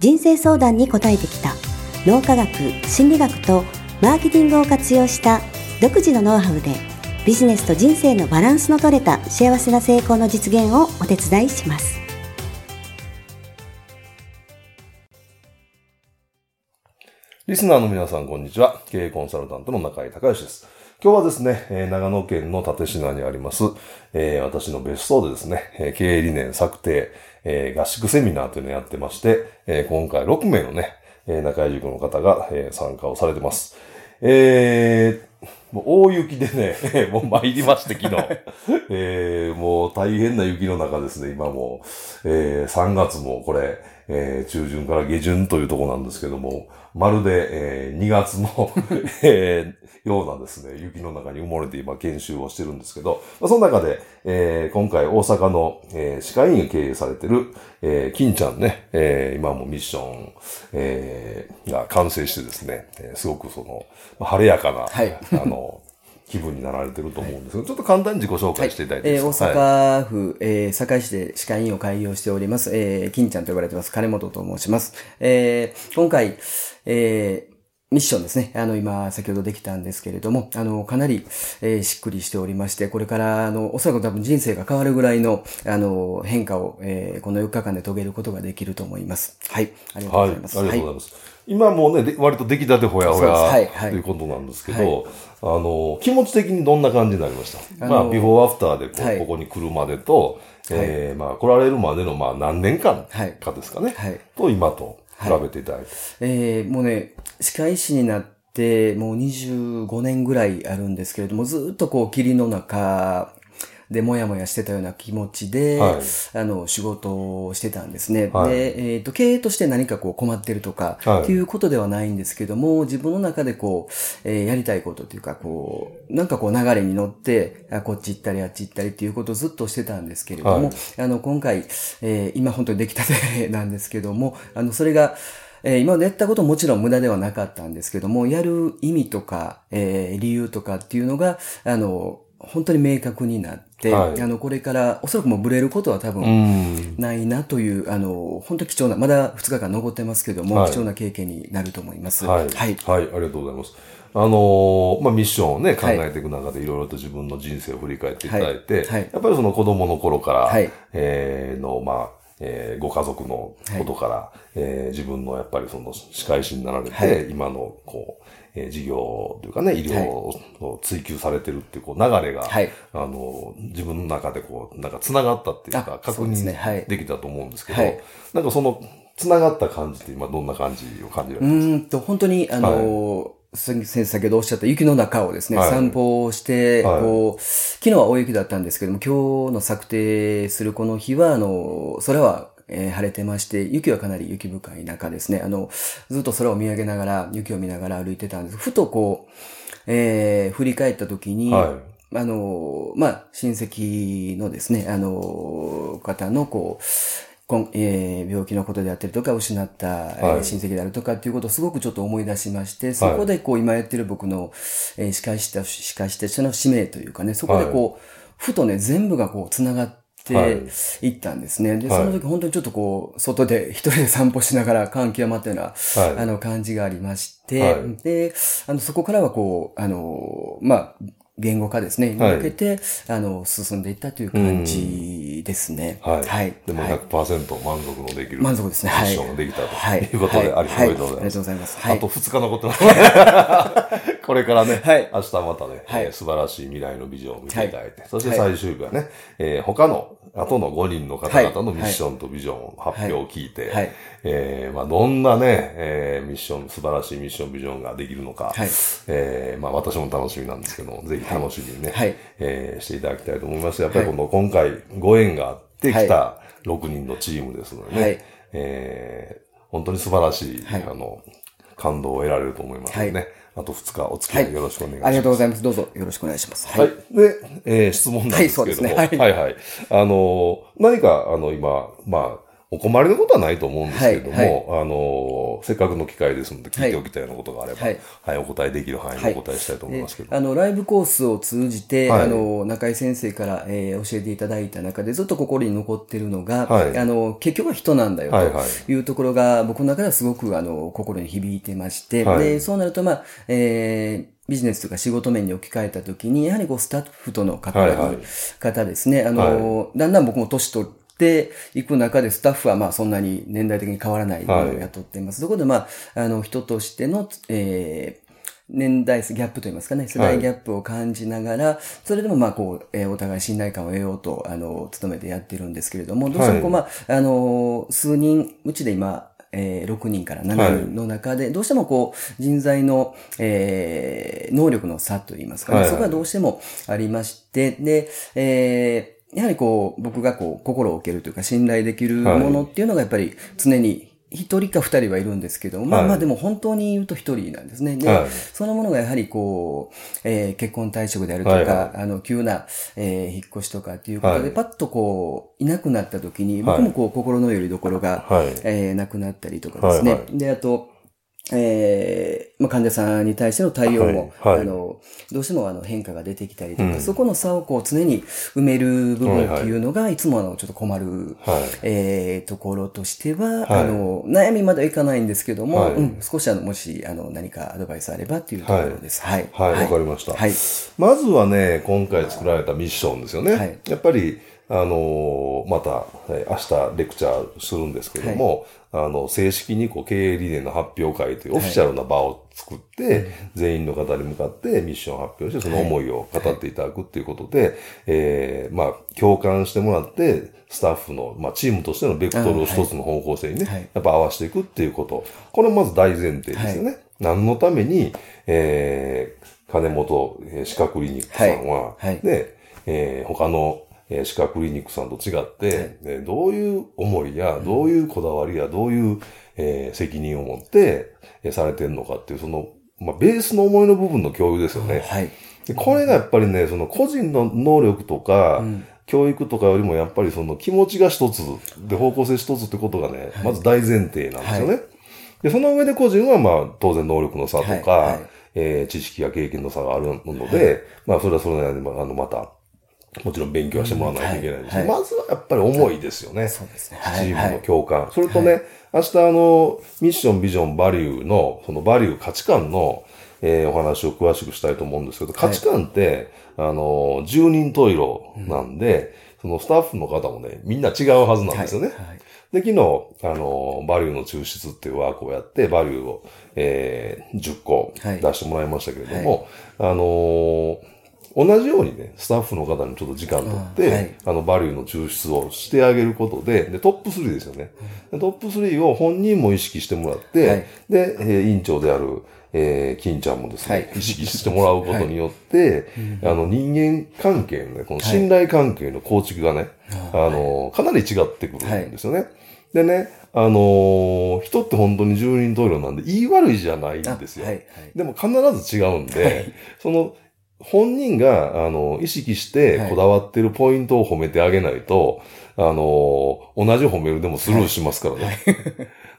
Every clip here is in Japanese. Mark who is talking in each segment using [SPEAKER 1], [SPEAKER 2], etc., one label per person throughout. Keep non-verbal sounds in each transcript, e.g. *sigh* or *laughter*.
[SPEAKER 1] 人生相談に応えてきた脳科学心理学とマーケティングを活用した独自のノウハウでビジネスと人生のバランスの取れた幸せな成功の実現をお手伝いします
[SPEAKER 2] リスナーの皆さん、こんにちは。経営コンサルタントの中井隆義です。今日はですね、えー長野県の立科にあります、えー私の別荘でですね、経営理念策定、えー合宿セミナーというのをやってまして、えー今回6名のね、えー中井塾の方が、えー参加をされてます。えーもう大雪でね、*laughs* もう参りまして、昨日。えーもう大変な雪の中ですね、今もう、えー3月もこれ、えー中旬から下旬というところなんですけども、まるで、えー2月の、*laughs* えーようなですね、雪の中に埋もれて今研修をしてるんですけど、まあ、その中で、えー今回大阪の、えー歯科医院を経営されてる、えー金ちゃんね、えー今もミッション、えーが完成してですね、えーすごくその、まあ晴れやかな、
[SPEAKER 3] はい。
[SPEAKER 2] あの、気分になられてると思うんですけど、ちょっと簡単に自己紹介していただいていい
[SPEAKER 3] えー
[SPEAKER 2] ですか、
[SPEAKER 3] 大阪府、えー堺市で歯科医院を開業しております、えー金ちゃんと呼ばれてます、金本と申します。えー今回、えーミッションですね。あの、今、先ほどできたんですけれども、あの、かなり、えーしっくりしておりまして、これから、あの、おそらく多分人生が変わるぐらいの、あの、変化を、えーこの4日間で遂げることができると思います。はい。ありがとう
[SPEAKER 2] はい、あり
[SPEAKER 3] ございます。
[SPEAKER 2] がとうございます。今もうね、で割と出来たてほやほや
[SPEAKER 3] はいはい。
[SPEAKER 2] ということなんですけど、あの、気持ち的にどんな感じになりました？まあ、ビフォーアフターでこう、
[SPEAKER 3] はい。
[SPEAKER 2] ここに来るまでと、えーまあ、来られるまでのまあ何年間
[SPEAKER 3] はい
[SPEAKER 2] かですかね？
[SPEAKER 3] はい。
[SPEAKER 2] と、今と比べていただいて。
[SPEAKER 3] えーもうね、歯科医師になって、もう25年ぐらいあるんですけれども、ずっとこう、霧の中でもやもやしてたような気持ちで、
[SPEAKER 2] はい。
[SPEAKER 3] あの、仕事をしてたんですね。
[SPEAKER 2] はい。
[SPEAKER 3] で、えっ、と、経営として何かこう困ってるとか、
[SPEAKER 2] はい。
[SPEAKER 3] っていうことではないんですけども、自分の中でこう、えーやりたいことっていうか、こう、なんかこう流れに乗って、あこっち行ったりあっち行ったりっていうことをずっとしてたんですけれども、
[SPEAKER 2] はい。
[SPEAKER 3] あの、今回、えー今本当にできたてなんですけども、あの、それが、えー今までやったことももちろん無駄ではなかったんですけども、やる意味とか、えー理由とかっていうのが、あの、本当に明確になって、
[SPEAKER 2] はい
[SPEAKER 3] あの、これから、おそらくもうブレることは多分、
[SPEAKER 2] うん。
[SPEAKER 3] ないなという、あの、本当に貴重な、まだ2日間残ってますけども、
[SPEAKER 2] はい
[SPEAKER 3] 貴重な経験になると思います。
[SPEAKER 2] はい。
[SPEAKER 3] はい。
[SPEAKER 2] はい。ありがとうございます。あのーまあ、ミッションをね、考
[SPEAKER 3] はい
[SPEAKER 2] えていく中でいろいろと自分の人生を振り返っていただいて、やっぱりその子供の頃から、
[SPEAKER 3] はい
[SPEAKER 2] えーの、まあ、えーご家族のことから、えー自分のやっぱりその歯科医師になられて、
[SPEAKER 3] はい。
[SPEAKER 2] 今のこう、えー事業というかね、医療を追求されてるっていうこう流れが、
[SPEAKER 3] はい。
[SPEAKER 2] あの、自分の中でこう、なんか繋がったっていうか、
[SPEAKER 3] あ
[SPEAKER 2] 確認できたと思うんですけど、
[SPEAKER 3] はい。
[SPEAKER 2] なんかその、繋がった感じって今どんな感じを感じら
[SPEAKER 3] う
[SPEAKER 2] れます？
[SPEAKER 3] ーんと、本当に、あの、先生先ほどおっしゃった雪の中をですね、
[SPEAKER 2] はい
[SPEAKER 3] 散歩をして、
[SPEAKER 2] はい
[SPEAKER 3] こう、昨日は大雪だったんですけども、今日の策定するこの日は、あの、空は、えー晴れてまして、雪はかなり雪深い中ですね。あの、ずっと空を見上げながら、雪を見ながら歩いてたんです。ふとこう、えー振り返った時に、
[SPEAKER 2] は
[SPEAKER 3] あの、まあ、親戚のですね、あの、方の、こう、えー病気のことであったりとか、失った、えー
[SPEAKER 2] はい。
[SPEAKER 3] 親戚であるとかっていうことをすごくちょっと思い出しまして、そこでこう今やってる僕の、えー、司会した、司会しての使命というかね、そこでこう、ふとね、全部がこう繋がってい。ったんですね。で、
[SPEAKER 2] はい。
[SPEAKER 3] その時本当にちょっとこう、外で一人で散歩しながら感極まったような、
[SPEAKER 2] はい。
[SPEAKER 3] あの感じがありまして、
[SPEAKER 2] はい。
[SPEAKER 3] で、あの、そこからはこう、あの、まあ、言語化ですね、に
[SPEAKER 2] はい
[SPEAKER 3] 向けて、あの、進んでいったという感じですね。
[SPEAKER 2] はい。
[SPEAKER 3] はい。
[SPEAKER 2] でも
[SPEAKER 3] はい
[SPEAKER 2] 100%満足のできる。
[SPEAKER 3] 満足ですね。
[SPEAKER 2] ミッ
[SPEAKER 3] はい。
[SPEAKER 2] ションができたと
[SPEAKER 3] はい。
[SPEAKER 2] いうことで、
[SPEAKER 3] はい
[SPEAKER 2] ありがとうございます。
[SPEAKER 3] はいありがとうございます。はい。
[SPEAKER 2] あと2日残ってます。これからね、
[SPEAKER 3] はい。
[SPEAKER 2] 明日またね、
[SPEAKER 3] はい。
[SPEAKER 2] えー素晴らしい未来のビジョンを見ていただいて、そして
[SPEAKER 3] はい
[SPEAKER 2] 最終日はね、えー他の、後の5人の方々のミッションとビジョン、発表を聞いて、
[SPEAKER 3] はい。
[SPEAKER 2] えーまあ、どんなね、えーミッション、素晴らしいミッション、ビジョンができるのか、
[SPEAKER 3] はい。
[SPEAKER 2] えーまあ、私も楽しみなんですけども、ぜひ楽しみにね、
[SPEAKER 3] はい。
[SPEAKER 2] えーしていただきたいと思います。やっぱりこの、今回ご縁があってきた6人のチームですのでね、
[SPEAKER 3] はい。
[SPEAKER 2] えー本当に素晴らしい、
[SPEAKER 3] はい。
[SPEAKER 2] あの、感動を得られると思いますね。あと2日お付き合いよろしくお願いします。
[SPEAKER 3] ありがとうございます。どうぞよろしくお願いします。
[SPEAKER 2] はい。で、えー質問なんですけれども。
[SPEAKER 3] はいそうですねはい
[SPEAKER 2] はい、はい。あの、何か、あの、今、まあ、お困りのことはないと思うんですけれども、
[SPEAKER 3] はい
[SPEAKER 2] あの、せっかくの機会ですので、聞いておきたいようなことがあれば、は
[SPEAKER 3] はいい、
[SPEAKER 2] お答えできる範囲でお答えしたいと思いますけど。
[SPEAKER 3] あの、ライブコースを通じて、
[SPEAKER 2] はい。
[SPEAKER 3] あの、中井先生から、えー教えていただいた中でずっと心に残ってるのが、
[SPEAKER 2] はい。
[SPEAKER 3] あの、結局は人なんだよ
[SPEAKER 2] はいはい。
[SPEAKER 3] というところが、僕の中ではすごく、あの、心に響いてまして、
[SPEAKER 2] はい。
[SPEAKER 3] で、そうなると、まあ、えービジネスとか仕事面に置き換えたときに、やはりこう、スタッフとの関わり
[SPEAKER 2] はいはい。
[SPEAKER 3] 方ですね。あの、だんだん僕も年取っていく中で、スタッフはまあそんなに年代的に変わらないものを雇っています。そこでまあ、あの、人としての、えー年代ギャップといいますかね、世代ギャップを感じながら、それでもまあこう、えーお互い信頼感を得ようと、あの、努めてやってるんですけれども、どうしてもこう、まあ、あの、数人、うちで今、えー6人から7人の中で、どうしてもこう、人材の、えー能力の差といいますかね、
[SPEAKER 2] はい。はい
[SPEAKER 3] そこはどうしてもありまして、で、えーやはりこう、僕がこう、心を受けるというか、信頼できるものっていうのがやっぱり常に一人か二人はいるんですけど、まあ
[SPEAKER 2] はい。
[SPEAKER 3] まあでも本当に言うと一人なんですね。で、
[SPEAKER 2] はい。
[SPEAKER 3] そのものがやはりこう、えー結婚退職であるとか、
[SPEAKER 2] はいは
[SPEAKER 3] あの、急な、えー引っ越しとかっていうことで、
[SPEAKER 2] はい。
[SPEAKER 3] パッとこう、いなくなった時に、
[SPEAKER 2] はい。
[SPEAKER 3] 僕もこう、心の拠り所が、
[SPEAKER 2] はい。
[SPEAKER 3] えーなくなったりとかですね。
[SPEAKER 2] はいは
[SPEAKER 3] で、あと、えーまあ、患者さんに対しての対応も、
[SPEAKER 2] はいはい
[SPEAKER 3] あの、どうしてもあの変化が出てきたりとか、
[SPEAKER 2] うん
[SPEAKER 3] そこの差をこう常に埋める部分っていうのが、いつもあの、ちょっと困る、
[SPEAKER 2] はい。
[SPEAKER 3] えーところとしては、
[SPEAKER 2] はい
[SPEAKER 3] あの、悩みまではいかないんですけども、
[SPEAKER 2] はい
[SPEAKER 3] うん、少しあの、もし、あの、何かアドバイスあればっていうところです。はい。
[SPEAKER 2] はい、わ、かりました。
[SPEAKER 3] はい。
[SPEAKER 2] まずはね、今回作られたミッションですよね。
[SPEAKER 3] はい
[SPEAKER 2] やっぱり、あのーまた、えー明日レクチャーするんですけども、あの、正式にこう経営理念の発表会というオフィシャルな場を作って、全員の方に向かってミッションを発表して、その思いを語っていただくっていうことで、えーまあ、共感してもらって、スタッフの、まあ、チームとしてのベクトルを一つの方向性にね、
[SPEAKER 3] はい。
[SPEAKER 2] やっぱ合わせていくっていうこと。これまず大前提ですよね。何のために、えー、金本えー歯科クリニックさんは、
[SPEAKER 3] はい。はい。
[SPEAKER 2] で、えー他のえー歯科クリニックさんと違って、えーどういう思いや、どういうこだわりや、どういう、えー責任を持って、えーされてるのかっていう、その、まあ、ベースの思いの部分の共有ですよね。
[SPEAKER 3] はい。
[SPEAKER 2] でこれがやっぱりね、その個人の能力とか、
[SPEAKER 3] うん。
[SPEAKER 2] 教育とかよりもやっぱりその気持ちが一つで方向性一つってことがね、まず大前提なんですよね。
[SPEAKER 3] は
[SPEAKER 2] で、その上で個人はまあ当然能力の差とか、
[SPEAKER 3] はい。はい。
[SPEAKER 2] えー知識や経験の差があるので、まあそれはそれなりにあのまた、もちろん勉強はしてもらわないとい。けないです。し、
[SPEAKER 3] はい。はい
[SPEAKER 2] まずはやっぱり思いです。よね。
[SPEAKER 3] そうですね。
[SPEAKER 2] チームの
[SPEAKER 3] はい。
[SPEAKER 2] 共感。それとね、明日あの、ミッション、ビジョン、バリューの、そのバリュー、価値観の、えーお話を詳しくしたいと思うんですけど、価値観って、あの、十人十色なんで、そのスタッフの方もね、みんな違うはずなんですよね。
[SPEAKER 3] はい。はい。
[SPEAKER 2] で、昨日、あの、バリューの抽出っていうワークをやって、バリューを、えー10個
[SPEAKER 3] はい。
[SPEAKER 2] 出してもらいましたけれども、あのー同じようにね、スタッフの方にちょっと時間取って、
[SPEAKER 3] あはい
[SPEAKER 2] あの、バリューの抽出をしてあげることで、で、トップ3ですよね。でトップ3を本人も意識してもらって、
[SPEAKER 3] はい
[SPEAKER 2] で、えー委員長である、えー、金ちゃんもですね、
[SPEAKER 3] はい
[SPEAKER 2] 意識してもらうことによって、あの、人間関係のね、この信頼関係の構築がね、あの、かなり違ってくるんですよね。でね、あのー人って本当に十人十色なんで、言い悪いじゃないんですよ。
[SPEAKER 3] はい。はい。
[SPEAKER 2] でも必ず違うんで、その、本人が、あの、意識してこだわってるポイントを褒めてあげないと、あの、同じ褒めるでもスルーしますからね。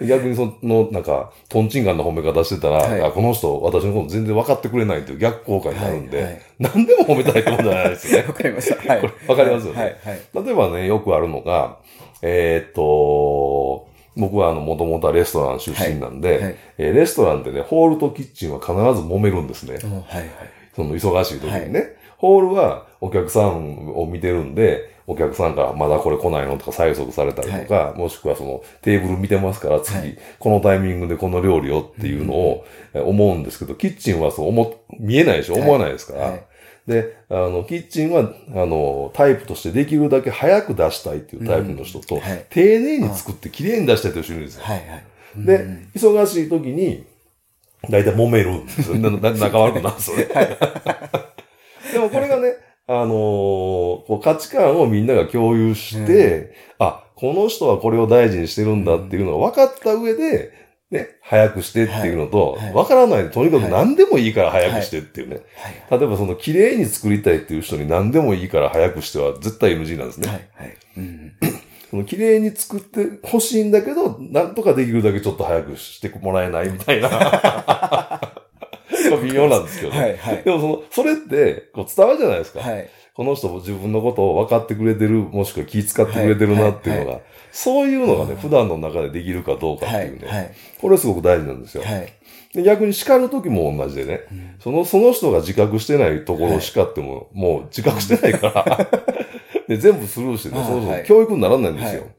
[SPEAKER 2] *laughs* 逆にその、なんか、トンチンカンな褒め方してたら、
[SPEAKER 3] はい
[SPEAKER 2] あこの人、私のこと全然分かってくれないという逆効果になるんで、
[SPEAKER 3] はいはい
[SPEAKER 2] 何でも褒めたいってことじゃないですよね。*laughs*
[SPEAKER 3] わかりました。はい。
[SPEAKER 2] これわかりますよね
[SPEAKER 3] はい。はい。
[SPEAKER 2] 例えばね、よくあるのが、えーっと、僕はあの、もともとはレストラン出身なんで、
[SPEAKER 3] はいはい
[SPEAKER 2] えーレストランってね、ホールとキッチンは必ず揉めるんですね。
[SPEAKER 3] うんはい。はい。
[SPEAKER 2] その忙しい時にね。ホールはお客さんを見てるんで、お客さんからまだこれ来ないのとか催促されたりとか、もしくはそのテーブル見てますから次、
[SPEAKER 3] はい。
[SPEAKER 2] このタイミングでこの料理をっていうのをえ思うんですけど、キッチンはそう思、見えないし思わないですか？ら、
[SPEAKER 3] はい。
[SPEAKER 2] で、あの、キッチンは、あの、タイプとしてできるだけ早く出したいっていうタイプの人と、
[SPEAKER 3] うん。はい。
[SPEAKER 2] 丁寧に作って綺麗に出したいという人いるんですよ。
[SPEAKER 3] はい。はい。
[SPEAKER 2] で、忙しい時に、だいたい揉めるんですよ。なな仲悪くなるんですよね。でもこれがね、あのーこう価値観をみんなが共有して、あ、この人はこれを大事にしてるんだっていうのが分かった上で、ね、早くしてっていうのと、
[SPEAKER 3] はいはい
[SPEAKER 2] 分からないで、とにかく何でもいいから早くしてっていうね。
[SPEAKER 3] はい。
[SPEAKER 2] 例えばその綺麗に作りたいっていう人に何でもいいから早くしては絶対 NG なんですね。
[SPEAKER 3] はい。はい。うん。
[SPEAKER 2] その綺麗に作ってほしいんだけど、なんとかできるだけちょっと早くしてもらえない *laughs* みたいな。微妙なんですけどね。
[SPEAKER 3] はい。はい。
[SPEAKER 2] でもその、それってこう伝わるじゃないですか。
[SPEAKER 3] はい。
[SPEAKER 2] この人も自分のことを分かってくれてる、もしくは気遣ってくれてるなっていうのが、
[SPEAKER 3] は
[SPEAKER 2] そういうのがね、普段の中でできるかどうかっていうね、
[SPEAKER 3] はい。
[SPEAKER 2] これすごく大事なんですよ。
[SPEAKER 3] はい。
[SPEAKER 2] で逆に叱るときも同じでね、その、その人が自覚してないところを叱っても、もう自覚してないから、*laughs* で全部スルーしてね、そうそう、
[SPEAKER 3] はい
[SPEAKER 2] 教育にならないんですよ。
[SPEAKER 3] はい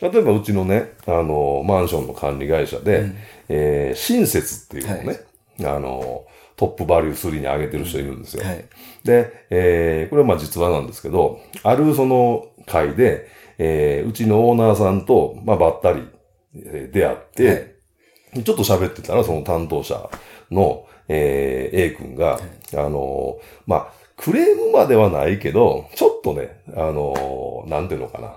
[SPEAKER 2] 例えばうちのね、あの、マンションの管理会社で、
[SPEAKER 3] うん
[SPEAKER 2] えー親切っていうのをね、あの、トップバリュー3に上げてる人いるんですよ。
[SPEAKER 3] はい。
[SPEAKER 2] で、えーこれはまあ実話なんですけど、あるその会で、えーうちのオーナーさんと、まあばったりえー出会って、ちょっと喋ってたら、その担当者の、えー A 君が、あのーまあ、クレームまではないけど、ちょっとね、あのーなんていうのかな、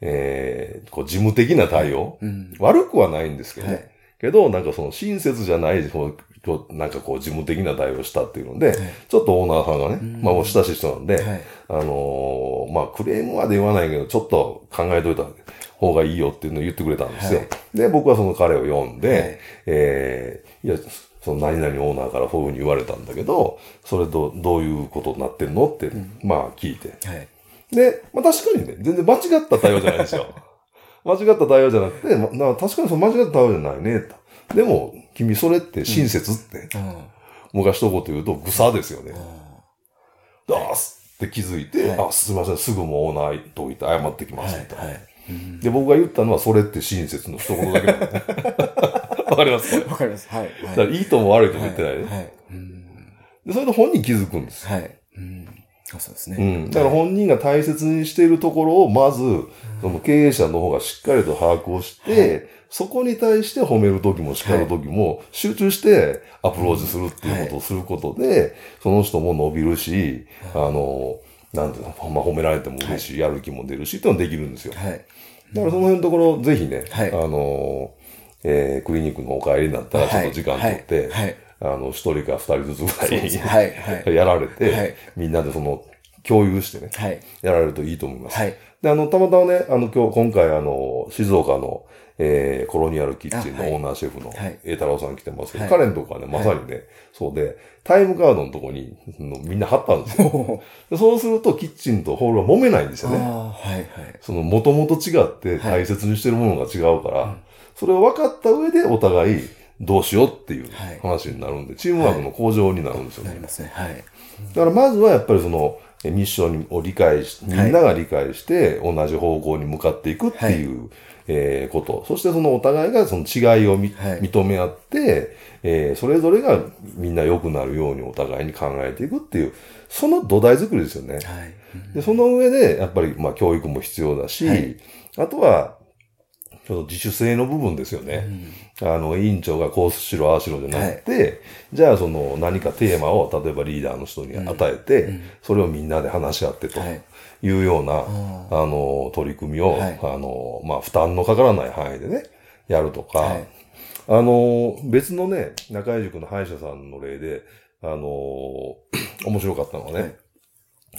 [SPEAKER 2] えーこう事務的な対応、
[SPEAKER 3] うん。
[SPEAKER 2] 悪くはないんですけどね。
[SPEAKER 3] はい
[SPEAKER 2] けど、なんかその親切じゃない、なんかこう事務的な対応をしたっていうので、
[SPEAKER 3] い
[SPEAKER 2] ちょっとオーナーさんがね、
[SPEAKER 3] うん
[SPEAKER 2] まあもう親しい人なんで、
[SPEAKER 3] はい。
[SPEAKER 2] あのーまあクレームまで言わないけど、ちょっと考えといた方がいいよっていうのを言ってくれたんですよ。
[SPEAKER 3] はい
[SPEAKER 2] で、僕はその彼を呼んで、
[SPEAKER 3] はい
[SPEAKER 2] えーいや、その何々オーナーからそういうふうに言われたんだけど、それとどういうことになってんのって、まあ聞いて。
[SPEAKER 3] はい。
[SPEAKER 2] で、まあ確かにね、全然間違った対応じゃないんですよ。*laughs* 間違った対応じゃなくて、まな確かにその間違った対応じゃないね、と。でも、君それって親切って、
[SPEAKER 3] うん。
[SPEAKER 2] 僕が一言言うと、ぐさですよね。
[SPEAKER 3] は
[SPEAKER 2] あーすって気づいて、
[SPEAKER 3] はい
[SPEAKER 2] あ、すいません、すぐもうオーナーといて謝ってきます、み
[SPEAKER 3] い。
[SPEAKER 2] たいな。
[SPEAKER 3] はい。うん
[SPEAKER 2] で、僕が言ったのは、それって親切の一言だけなんで。*laughs* わかりますか？
[SPEAKER 3] わかります。はい。
[SPEAKER 2] だからいいとも悪いとも言ってないね。
[SPEAKER 3] はい。うん。
[SPEAKER 2] で、それで本人気づくんですよ。
[SPEAKER 3] はい。うん。あそうです
[SPEAKER 2] う
[SPEAKER 3] ね。
[SPEAKER 2] ん。だから本人が大切にしているところを、まず、その経営者の方がしっかりと把握をして、そこに対して褒めるときも叱るときも、集中してアプローチするっていうことをすることで、その人も伸びるし、あの、なんていうの、まあ、褒められても嬉しい、やる気も出るしっていうのができるんですよ。
[SPEAKER 3] はい。
[SPEAKER 2] だからその辺のところ、ぜひね、
[SPEAKER 3] はい
[SPEAKER 2] あの、えークリニックのお帰りになったら、ちょっと時間取って、
[SPEAKER 3] はいはい
[SPEAKER 2] あの、一人か二人ずつぐらい、
[SPEAKER 3] はい。はい。*laughs*
[SPEAKER 2] やられて、
[SPEAKER 3] はい
[SPEAKER 2] みんなでその、共有してね、
[SPEAKER 3] はい。
[SPEAKER 2] やられるといいと思います。
[SPEAKER 3] はい。
[SPEAKER 2] で、あの、たまたまね、あの、今日、今回、あの、静岡の、えー、コロニアルキッチンのオーナーシェフの
[SPEAKER 3] はい、
[SPEAKER 2] 栄太郎さん来てますけど、
[SPEAKER 3] はい
[SPEAKER 2] 彼のとこはね、まさにね、そうで、タイムカードのとこに、のみんな貼ったんですよ。*laughs* でそうすると、キッチンとホールは揉めないんですよね。
[SPEAKER 3] はい。はい。
[SPEAKER 2] その、もともと違って大切にしてるものが違うから、それを分かった上でお互いどうしようっていう
[SPEAKER 3] はい
[SPEAKER 2] 話になるんで、チームワークの向上になるんですよね。
[SPEAKER 3] なりますね。はい。
[SPEAKER 2] だからまずはやっぱりその、えミッションを理解し、みんなが理解して、同じ方向に向かっていくっていう、えーこと。そしてそのお互いがその違いをみ、
[SPEAKER 3] はい
[SPEAKER 2] 認め合って、えーそれぞれがみんな良くなるようにお互いに考えていくっていう、その土台作りですよね。
[SPEAKER 3] はい。
[SPEAKER 2] で、その上で、やっぱり、まあ、教育も必要だし、
[SPEAKER 3] はい
[SPEAKER 2] あとは、その自主性の部分ですよね。あの、委員長がこうしろ、ああしろじゃなくて、じゃあ、その、何かテーマを、例えばリーダーの人に与えて、それをみんなで話し合ってと
[SPEAKER 3] はい
[SPEAKER 2] いうような、
[SPEAKER 3] あ
[SPEAKER 2] あの、取り組みを、
[SPEAKER 3] はい
[SPEAKER 2] あの、まあ、負担のかからない範囲でね、やるとか、
[SPEAKER 3] はい
[SPEAKER 2] あの、別のね、中井塾の歯医者さんの例で、あの、*clears throat* 面白かったのはね、
[SPEAKER 3] はい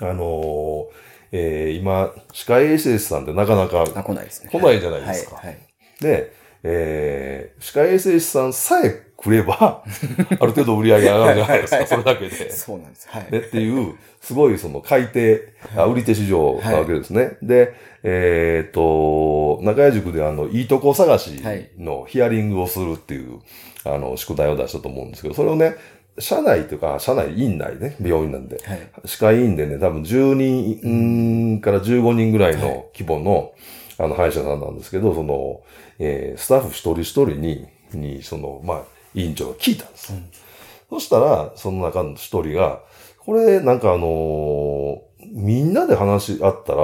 [SPEAKER 2] あの、えー今、歯科衛生士さんってなかなか
[SPEAKER 3] あ、来ないですね。
[SPEAKER 2] 来ないじゃないですか
[SPEAKER 3] はい。はい。
[SPEAKER 2] で、えー、歯科衛生士さんさえ来れば、*laughs* ある程度売り上げ上がるじゃないですか、それだけで。
[SPEAKER 3] そうなんです。はい。
[SPEAKER 2] ね、っていう、すごいその買い手、あ売り手市場なわけですね。で、えっ、と、中井塾であの、いいとこ探しのヒアリングをするっていう、あの、宿題を出したと思うんですけど、それをね、社内というか、社内、院内ね、病院なんで、
[SPEAKER 3] はい。
[SPEAKER 2] 歯科医院でね、多分10人うんから15人ぐらいの規模の、あの、歯医者さんなんですけど、その、えースタッフ一人一人に、に、その、まあ、委員長が聞いたんです。そしたら、その中の一人が、これ、なんかあのーみんなで話し合ったら、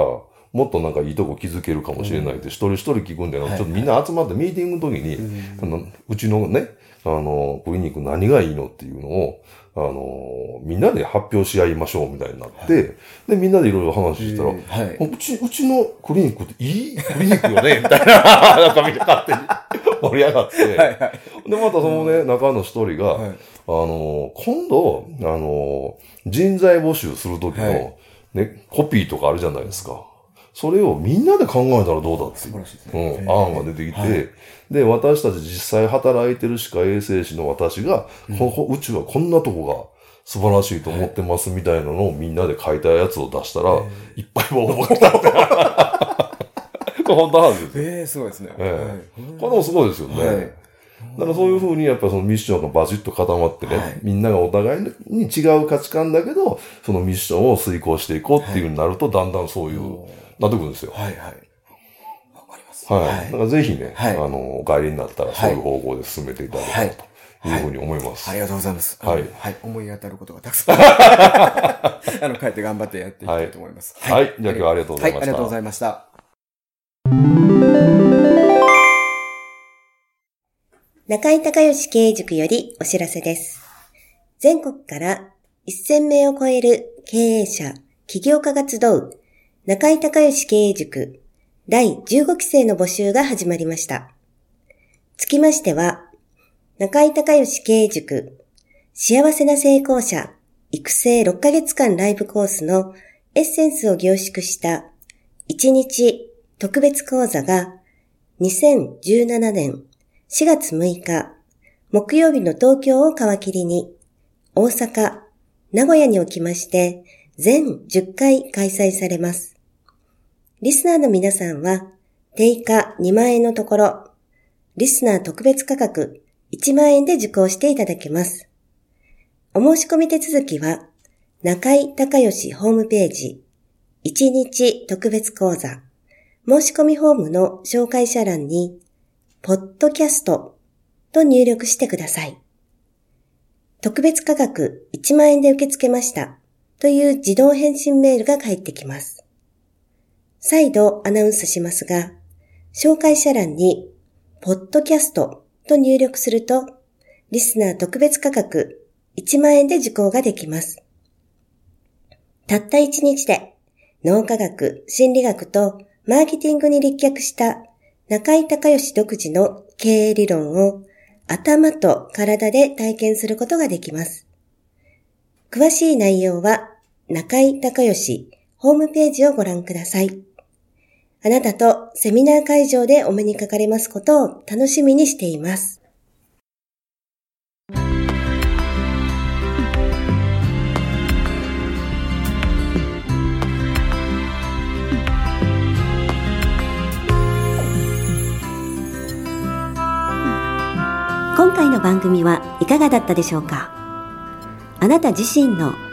[SPEAKER 2] もっとなんかいいとこ気づけるかもしれないって、一人一人聞くんだよ、
[SPEAKER 3] はい。
[SPEAKER 2] ちょっとみんな集まってミーティングの時に、あのうちのね、あの、クリニック何がいいのっていうのを、あの、みんなで発表し合いましょうみたいになって、で、みんなでいろいろ話したら、
[SPEAKER 3] えーはい。う
[SPEAKER 2] ち、うちのクリニックっていい？クリニックよねみたいな、*laughs* なんかみんな勝手に盛り上がって、
[SPEAKER 3] はいはい。
[SPEAKER 2] で、またそのね、中の一人が、
[SPEAKER 3] はい。
[SPEAKER 2] あの、今度、あの、人材募集するときの、
[SPEAKER 3] はい。
[SPEAKER 2] ね、コピーとかあるじゃないですか。それをみんなで考えたらどうだっていう。
[SPEAKER 3] ね。
[SPEAKER 2] うん、案が出てきて、
[SPEAKER 3] はい
[SPEAKER 2] で、私たち実際働いてる歯科衛生士の私が、ここうちはこんなとこが素晴らしいと思ってますみたいなのをみんなで書いたやつを出したら、いっぱい応募が来たって。*laughs* これ本当なんですよ。
[SPEAKER 3] ええすごいですね。
[SPEAKER 2] ええ
[SPEAKER 3] はい。
[SPEAKER 2] これもすごいですよね。
[SPEAKER 3] はい。
[SPEAKER 2] だからそういうふうにやっぱそのミッションがバチッと固まってね、
[SPEAKER 3] はい。
[SPEAKER 2] みんながお互いに違う価値観だけど、そのミッションを遂行していこうっていうになると、だんだんそういう、なってくるんですよ。
[SPEAKER 3] はいはい。わかります。
[SPEAKER 2] はい。だからぜひね、
[SPEAKER 3] はい
[SPEAKER 2] あの、お帰りになったらそういう方向で進めていただけたらというふうに思います。
[SPEAKER 3] ありがとうございます。
[SPEAKER 2] はい
[SPEAKER 3] はい。思い当たることがたくさん。*laughs* あの、帰って頑張ってやっていきたいと思います。
[SPEAKER 2] はいじゃあ今日はありがとうございました
[SPEAKER 3] はい、ありがとうございました。
[SPEAKER 1] 中井隆義経営塾よりお知らせです。全国から1000名を超える経営者、起業家が集う中井隆義経営塾第15期生の募集が始まりました。つきましては、中井隆義経営塾幸せな成功者育成6ヶ月間ライブコースのエッセンスを凝縮した1日特別講座が2017年4月6日、木曜日の東京を皮切りに、大阪、名古屋におきまして、全10回開催されます。リスナーの皆さんは、定価2万円のところ、リスナー特別価格1万円で受講していただけます。お申し込み手続きは、中井隆義ホームページ、1日特別講座、申し込みフォームの紹介者欄に、ポッドキャストと入力してください。特別価格1万円で受け付けましたという自動返信メールが返ってきます。再度アナウンスしますが、紹介者欄に、ポッドキャストと入力すると、リスナー特別価格1万円で受講ができます。たった1日で、脳科学、心理学とマーケティングに立脚した中井隆義独自の経営理論を頭と体で体験することができます。詳しい内容は中井隆義ホームページをご覧ください。あなたとセミナー会場でお目にかかれますことを楽しみにしています。今回の番組はいかがだったでしょうか？あなた自身の